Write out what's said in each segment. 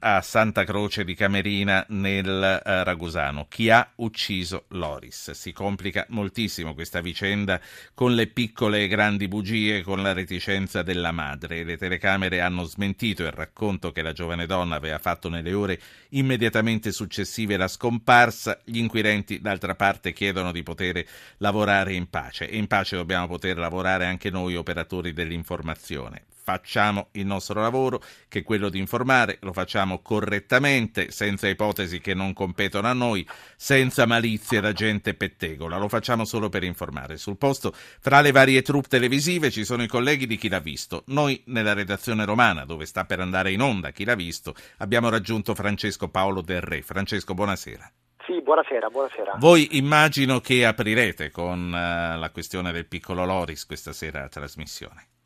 a Santa Croce di Camerina nel uh, Ragusano. Chi ha ucciso Loris? Si complica moltissimo questa vicenda con le piccole e grandi bugie, con la reticenza della madre. Le telecamere hanno smentito il racconto che la giovane donna aveva fatto nelle ore immediatamente successive alla scomparsa. Gli inquirenti, d'altra parte, chiedono di poter lavorare in pace e in pace dobbiamo poter lavorare anche noi operatori dell'informazione facciamo il nostro lavoro, che è quello di informare, lo facciamo correttamente, senza ipotesi che non competono a noi, senza malizia da gente pettegola, lo facciamo solo per informare. Sul posto, fra le varie troupe televisive, ci sono i colleghi di Chi l'ha visto. Noi, nella redazione romana, dove sta per andare in onda Chi l'ha visto, abbiamo raggiunto Francesco Paolo Del Re. Francesco, buonasera. Sì, buonasera, buonasera. Voi immagino che aprirete con uh, la questione del piccolo Loris questa sera a trasmissione.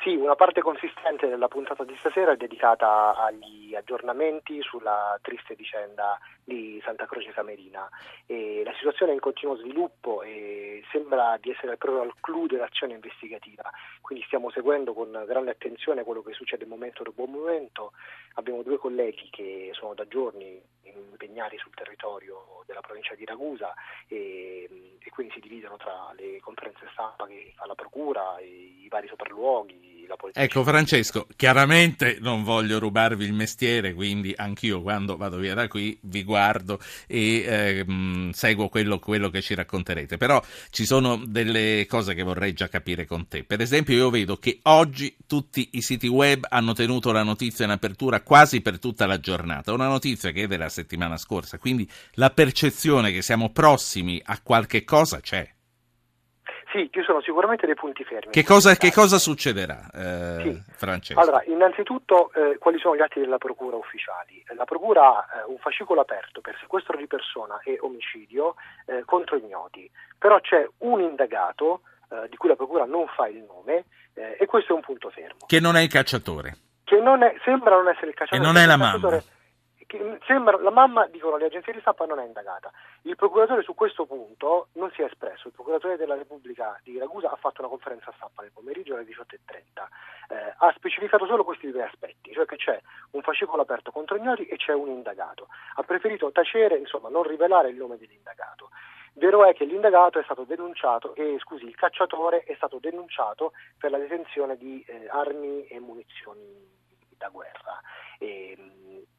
Sì, una parte consistente della puntata di stasera è dedicata agli aggiornamenti sulla triste vicenda di Santa Croce Camerina. E la situazione è in continuo sviluppo e sembra di essere proprio al clou dell'azione investigativa, quindi stiamo seguendo con grande attenzione quello che succede momento dopo momento. Abbiamo due colleghi che sono da giorni impegnati sul territorio della provincia di Ragusa e, e quindi si dividono tra le conferenze stampa che fa la procura, i, i vari sopralluoghi, la politica. Ecco Francesco, chiaramente non voglio rubarvi il mestiere, quindi anch'io quando vado via da qui vi guardo e eh, seguo quello, quello, che ci racconterete, però ci sono delle cose che vorrei già capire con te. Per esempio io vedo che oggi tutti i siti web hanno tenuto la notizia in apertura quasi per tutta la giornata, una notizia che è della settimana scorsa, quindi la percezione che siamo prossimi a qualche cosa c'è. Sì, ci sono sicuramente dei punti fermi. Che cosa, che cosa succederà, eh, sì. Francesco? Allora, innanzitutto, eh, quali sono gli atti della Procura ufficiali? La Procura ha eh, un fascicolo aperto per sequestro di persona e omicidio eh, contro ignoti, però c'è un indagato eh, di cui la Procura non fa il nome eh, e questo è un punto fermo. Che non è il cacciatore. Che non è, sembra non essere il cacciatore. Che non è la mamma sembra, la mamma, dicono le agenzie di stampa, non è indagata. Il procuratore su questo punto non si è espresso. Il procuratore della Repubblica di Ragusa ha fatto una conferenza stampa nel pomeriggio alle 18.30. Eh, ha specificato solo questi due aspetti, cioè che c'è un fascicolo aperto contro ignoti e c'è un indagato. Ha preferito tacere, insomma, non rivelare il nome dell'indagato. Vero è che l'indagato è stato denunciato, e scusi, il cacciatore è stato denunciato per la detenzione di eh, armi e munizioni da guerra. E,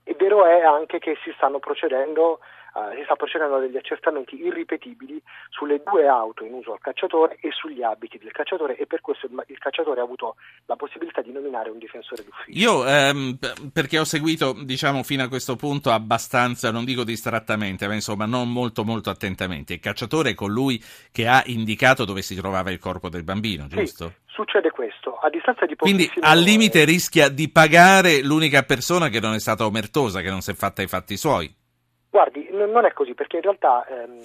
e vero è anche che si stanno procedendo Uh, si sta procedendo a degli accertamenti irripetibili sulle due auto in uso al cacciatore e sugli abiti del cacciatore e per questo il, il cacciatore ha avuto la possibilità di nominare un difensore d'ufficio. Io, ehm, perché ho seguito, diciamo, fino a questo punto abbastanza, non dico distrattamente, ma insomma non molto molto attentamente, il cacciatore è colui che ha indicato dove si trovava il corpo del bambino, giusto? Sì succede questo, a distanza di pochissimo... Quindi al limite rischia di pagare l'unica persona che non è stata omertosa, che non si è fatta i fatti suoi. Guardi, non è così perché in realtà ehm,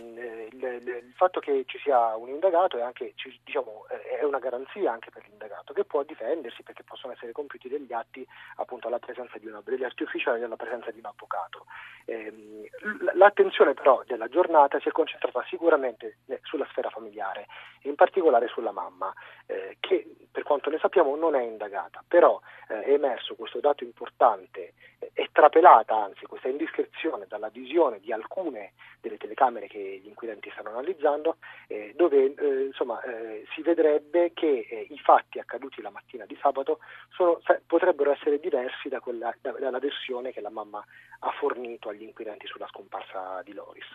il, il, fatto che ci sia un indagato è, anche, diciamo, è una garanzia anche per l'indagato che può difendersi perché possono essere compiuti degli atti appunto alla presenza di una, degli atti ufficiali alla presenza di un avvocato. Ehm, l'attenzione però della giornata si è concentrata sicuramente eh, sulla sfera familiare in particolare sulla mamma eh, che per quanto ne sappiamo non è indagata, però eh, è emerso questo dato importante è trapelata anzi questa indiscrezione dalla visione di alcune delle telecamere che gli inquirenti stanno analizzando, eh, dove eh, insomma, eh, si vedrebbe che eh, i fatti accaduti la mattina di sabato sono, potrebbero essere diversi da quella, da, dalla versione che la mamma ha fornito agli inquirenti sulla scomparsa di Loris.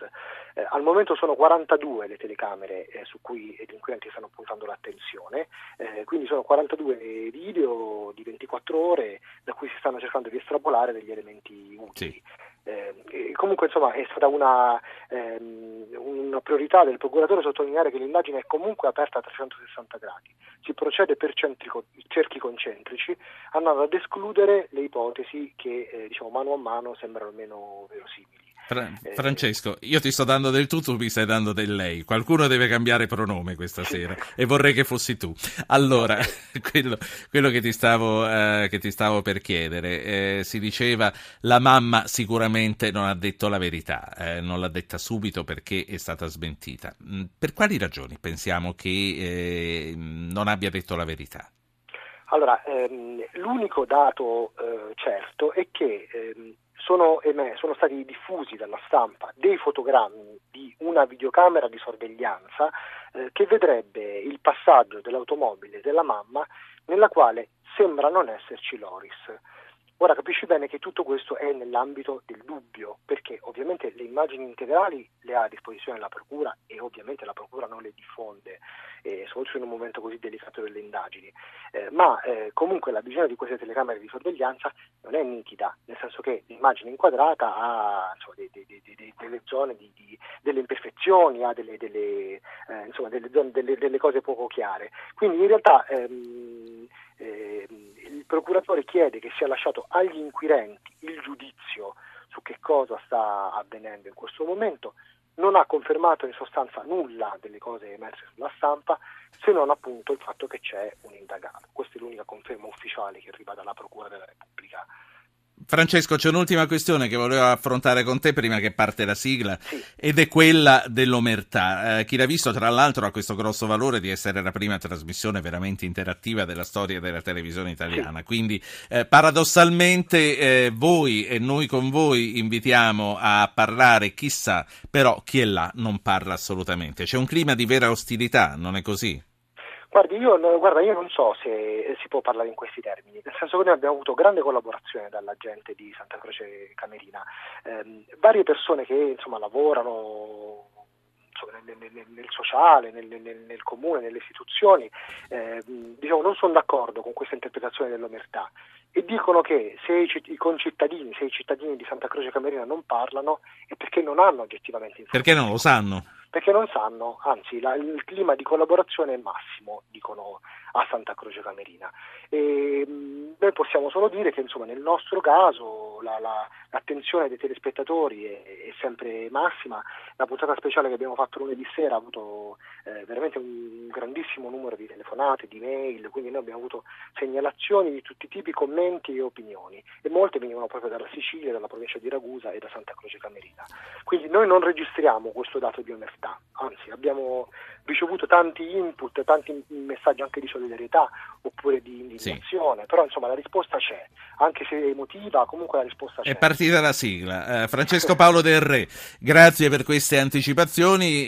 Eh, al momento sono 42 le telecamere eh, su cui gli inquirenti stanno puntando l'attenzione, quindi sono 42 video di 24 ore da cui si stanno cercando di estrapolare degli elementi utili. Sì. Eh, comunque insomma è stata una, ehm, una, priorità del procuratore sottolineare che l'indagine è comunque aperta a 360 gradi, si procede per centrico, cerchi concentrici andando ad escludere le ipotesi che eh, diciamo, mano a mano sembrano meno verosimili. Fra- eh, Francesco, io ti sto dando del tu, tu mi stai dando del lei. Qualcuno deve cambiare pronome questa sera e vorrei che fossi tu. Allora, quello, quello che, ti stavo, eh, che, ti stavo, per chiedere, eh, si diceva la mamma sicuramente non ha detto la verità, eh, non l'ha detta subito perché è stata smentita. Mm, per quali ragioni pensiamo che eh, non abbia detto la verità? Allora, ehm, l'unico dato eh, certo è che ehm, sono, sono, stati diffusi dalla stampa dei fotogrammi di una videocamera di sorveglianza eh, che vedrebbe il passaggio dell'automobile della mamma nella quale sembra non esserci Loris. Ora capisci bene che tutto questo è nell'ambito del dubbio, perché ovviamente le immagini integrali le ha a disposizione la Procura e ovviamente la Procura non le diffonde, eh, soprattutto in un momento così delicato delle indagini, eh, ma eh, comunque la visione di queste telecamere di sorveglianza non è nitida, nel senso che l'immagine inquadrata ha insomma, de, de, de, delle zone di, delle imperfezioni, ha delle, delle, eh, insomma, delle, zone, delle, cose poco chiare. Quindi in realtà ehm, ehm, procuratore chiede che sia lasciato agli inquirenti il giudizio su che cosa sta avvenendo in questo momento, non ha confermato in sostanza nulla delle cose emerse sulla stampa, se non appunto il fatto che c'è un indagato. Questa è l'unica conferma ufficiale che arriva dalla Procura della Repubblica Francesco, c'è un'ultima questione che volevo affrontare con te prima che parte la sigla sì. ed è quella dell'omertà. Eh, chi l'ha visto, tra l'altro, ha questo grosso valore di essere la prima trasmissione veramente interattiva della storia della televisione italiana. Sì. Quindi, eh, paradossalmente, eh, voi e noi con voi invitiamo a parlare, chissà, però chi è là non parla assolutamente. C'è un clima di vera ostilità, non è così? Guardi, io, guarda, io non so se si può parlare in questi termini, nel senso che noi abbiamo avuto grande collaborazione dalla gente di Santa Croce Camerina, eh, varie persone che insomma, lavorano nel, nel, nel, sociale, nel, nel, comune, nelle istituzioni, eh, diciamo, non sono d'accordo con questa interpretazione dell'omertà e dicono che se i, i concittadini, se i cittadini di Santa Croce Camerina non parlano è perché non hanno oggettivamente informazioni. Perché non lo sanno? Perché non sanno, anzi la, il clima di collaborazione è massimo, dicono a Santa Croce Camerina. E, mh, noi possiamo solo dire che insomma, nel nostro caso la, la, l'attenzione dei telespettatori è, è, sempre massima, la puntata speciale che abbiamo fatto lunedì sera ha avuto eh, veramente un grandissimo numero di telefonate, di mail, quindi noi abbiamo avuto segnalazioni di tutti i tipi, commenti e opinioni e molte venivano proprio dalla Sicilia, dalla provincia di Ragusa e da Santa Croce Camerina. Quindi noi non registriamo questo dato di onestà, anzi abbiamo ricevuto tanti input, tanti messaggi anche di solidarietà oppure di indignazione, sì. però insomma la risposta c'è, anche se emotiva, comunque la risposta c'è. È partita la sigla. Eh, Francesco Paolo Del Re, grazie per queste anticipazioni.